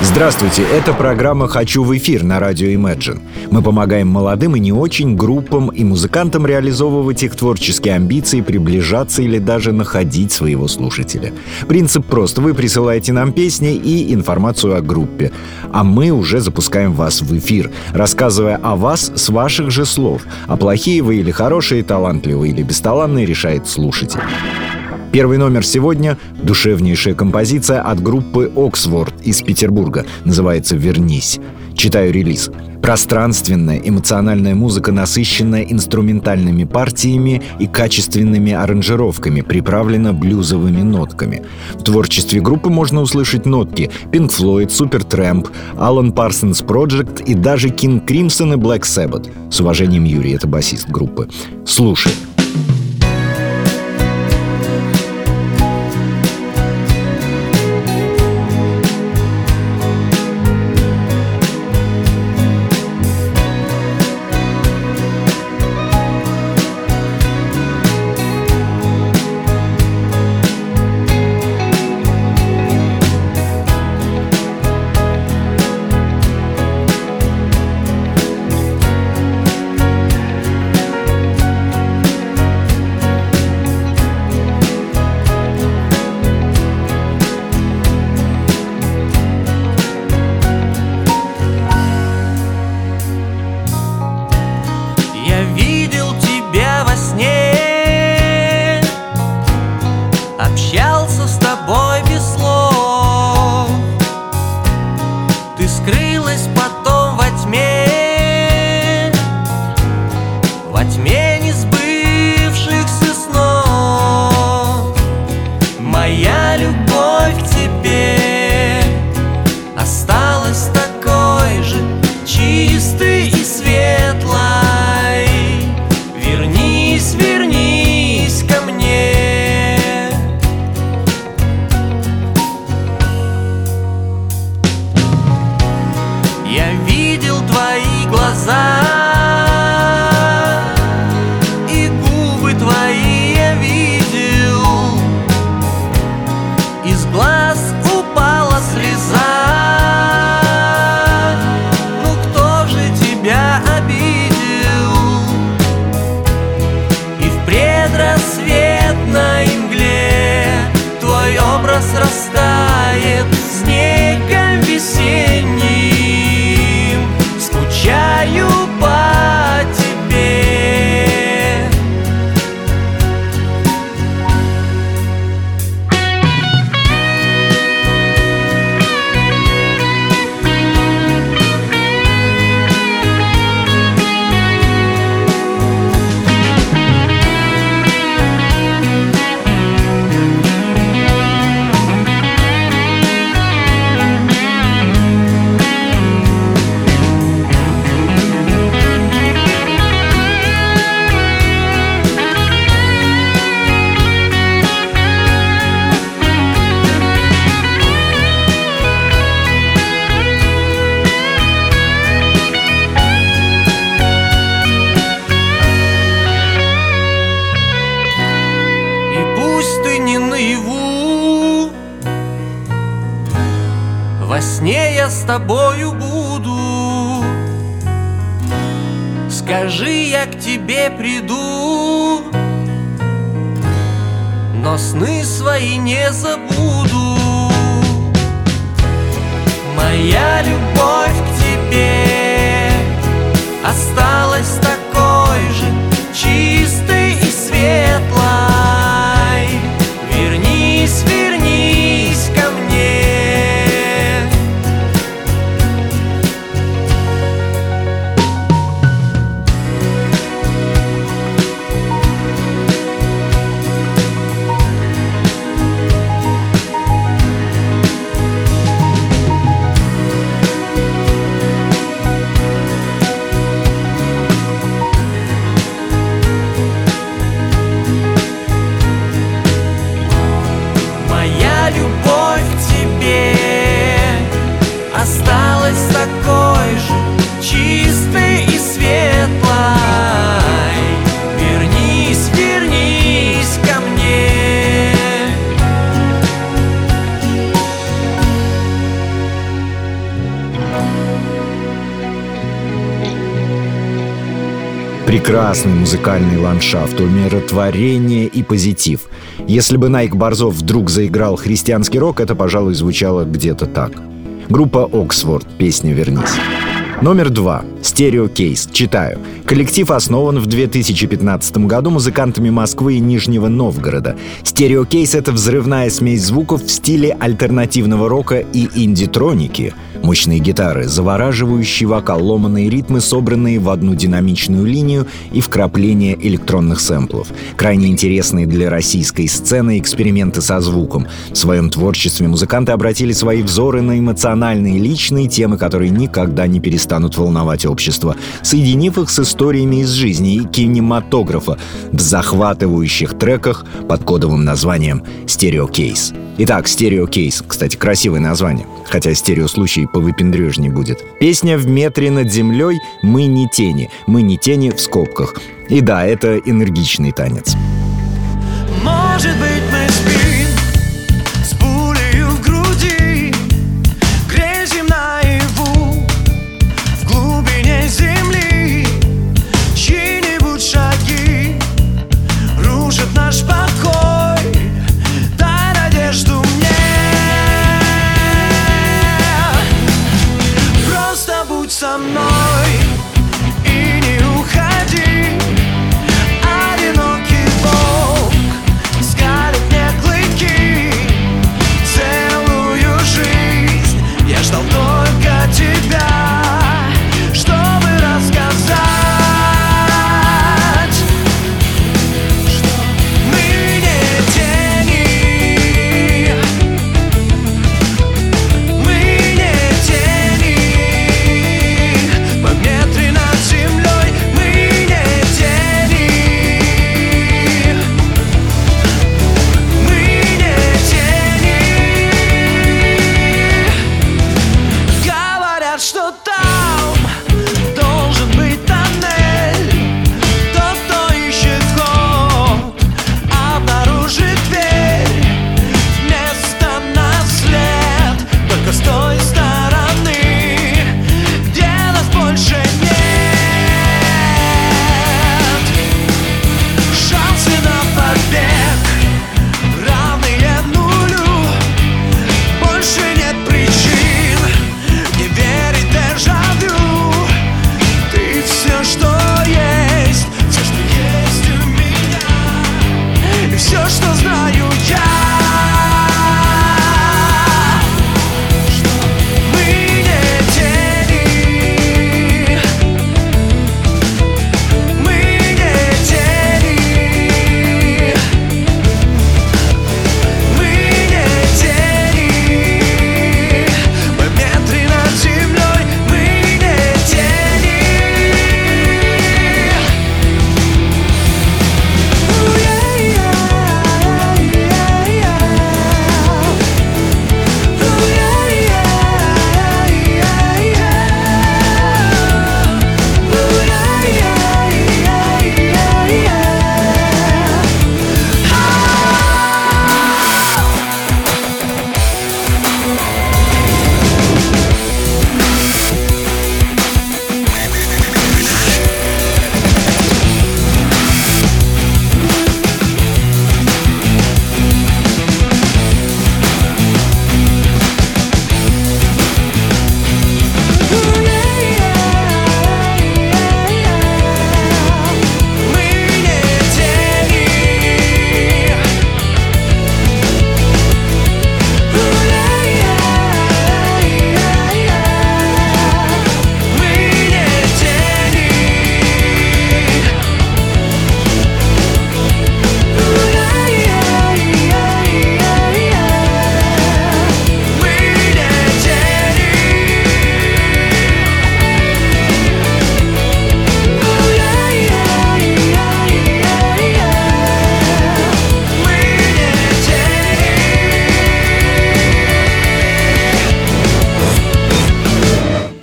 Здравствуйте, это программа «Хочу в эфир» на радио Imagine. Мы помогаем молодым и не очень группам и музыкантам реализовывать их творческие амбиции, приближаться или даже находить своего слушателя. Принцип прост. Вы присылаете нам песни и информацию о группе. А мы уже запускаем вас в эфир, рассказывая о вас с ваших же слов. А плохие вы или хорошие, талантливые или бесталанные решает слушатель. Первый номер сегодня — душевнейшая композиция от группы «Оксворд» из Петербурга. Называется «Вернись». Читаю релиз. Пространственная, эмоциональная музыка, насыщенная инструментальными партиями и качественными аранжировками, приправлена блюзовыми нотками. В творчестве группы можно услышать нотки Pink Floyd, Supertramp, Alan Parsons Project и даже King Crimson и Black Sabbath. С уважением, Юрий, это басист группы. Слушай. Тобою буду. Скажи, я к тебе приду. Но сны свои не забуду. Моя любовь Прекрасный музыкальный ландшафт, умиротворение и позитив. Если бы Найк Борзов вдруг заиграл христианский рок, это, пожалуй, звучало где-то так. Группа «Оксфорд», песня «Вернись». Номер два. Стереокейс. Читаю. Коллектив основан в 2015 году музыкантами Москвы и Нижнего Новгорода. Стереокейс — это взрывная смесь звуков в стиле альтернативного рока и инди-троники. Мощные гитары, завораживающий вокал, ломаные ритмы, собранные в одну динамичную линию и вкрапления электронных сэмплов. Крайне интересные для российской сцены эксперименты со звуком. В своем творчестве музыканты обратили свои взоры на эмоциональные личные темы, которые никогда не перестанут волновать общество, соединив их с историями из жизни и кинематографа в захватывающих треках под кодовым названием «Стереокейс». Итак, «Стереокейс», кстати, красивое название, хотя стереослучай повыпендрежней будет. Песня «В метре над землей» «Мы не тени», «Мы не тени» в скобках. И да, это энергичный танец. Может быть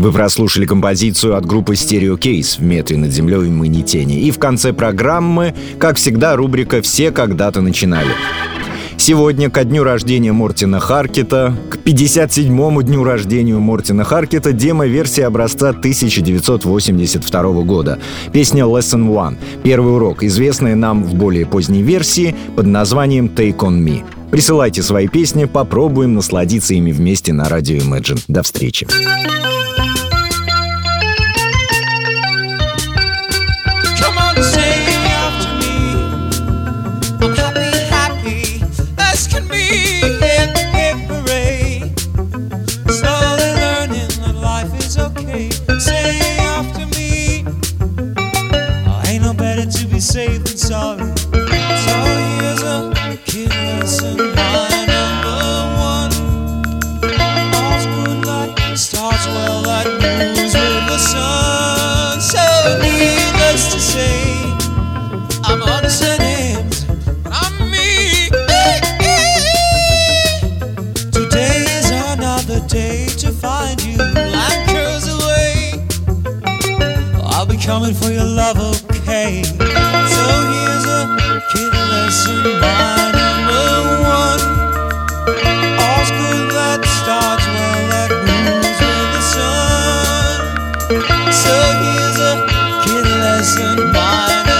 Вы прослушали композицию от группы Stereo Case в метре над землей мы не тени. И в конце программы, как всегда, рубрика «Все когда-то начинали». Сегодня, ко дню рождения Мортина Харкета, к 57-му дню рождения Мортина Харкета, демо-версия образца 1982 года. Песня Lesson One, первый урок, известная нам в более поздней версии под названием Take On Me. Присылайте свои песни, попробуем насладиться ими вместе на радио Imagine. До встречи. coming for your love, okay? So here's a kid lesson by number one. All's good that starts well, that moves with the sun. So here's a kid lesson by